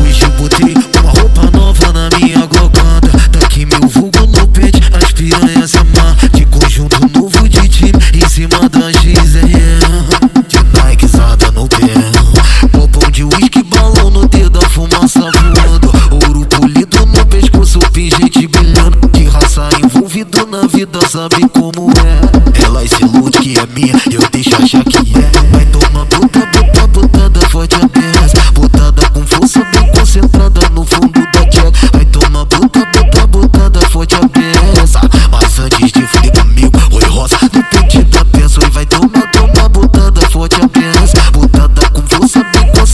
Hoje botei uma roupa nova na minha glocanda Daqui tá meu vulgo no pet, as piranhas amar De conjunto novo de time, em cima da XRM ah, De Nikezada ah, no pé Bobão de uísque, balão no dedo, a fumaça voando. Ouro polido no pescoço, pingente brilhando De raça envolvido na vida, sabe como é. Ela, esse ilude que é minha, eu deixo achar que é. Vai tomar puta, puta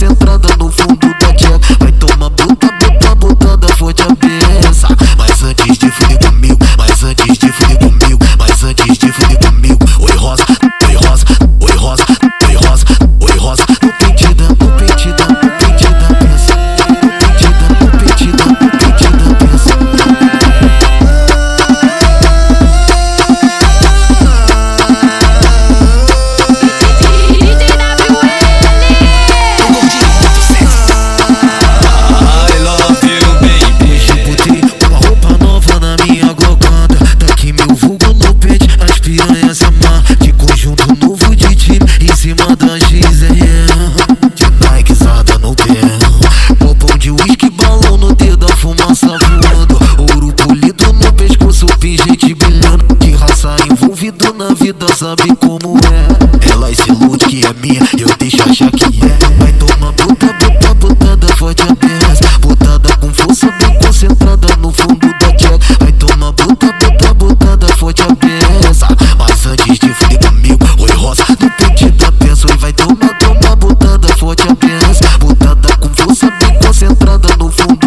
entrada no fundo. sabe como é. Ela se ilude que é minha, eu deixo achar que é. Vai tomar puta, puta, putada, forte apenas. Putada com força, bem concentrada no fundo da jack. Vai tomar puta, puta, putada, forte apenas. Mas antes de fuder comigo, oi rosa, no da pessoa. E vai tomar, tomar, putada, forte apenas. Putada com força, bem concentrada no fundo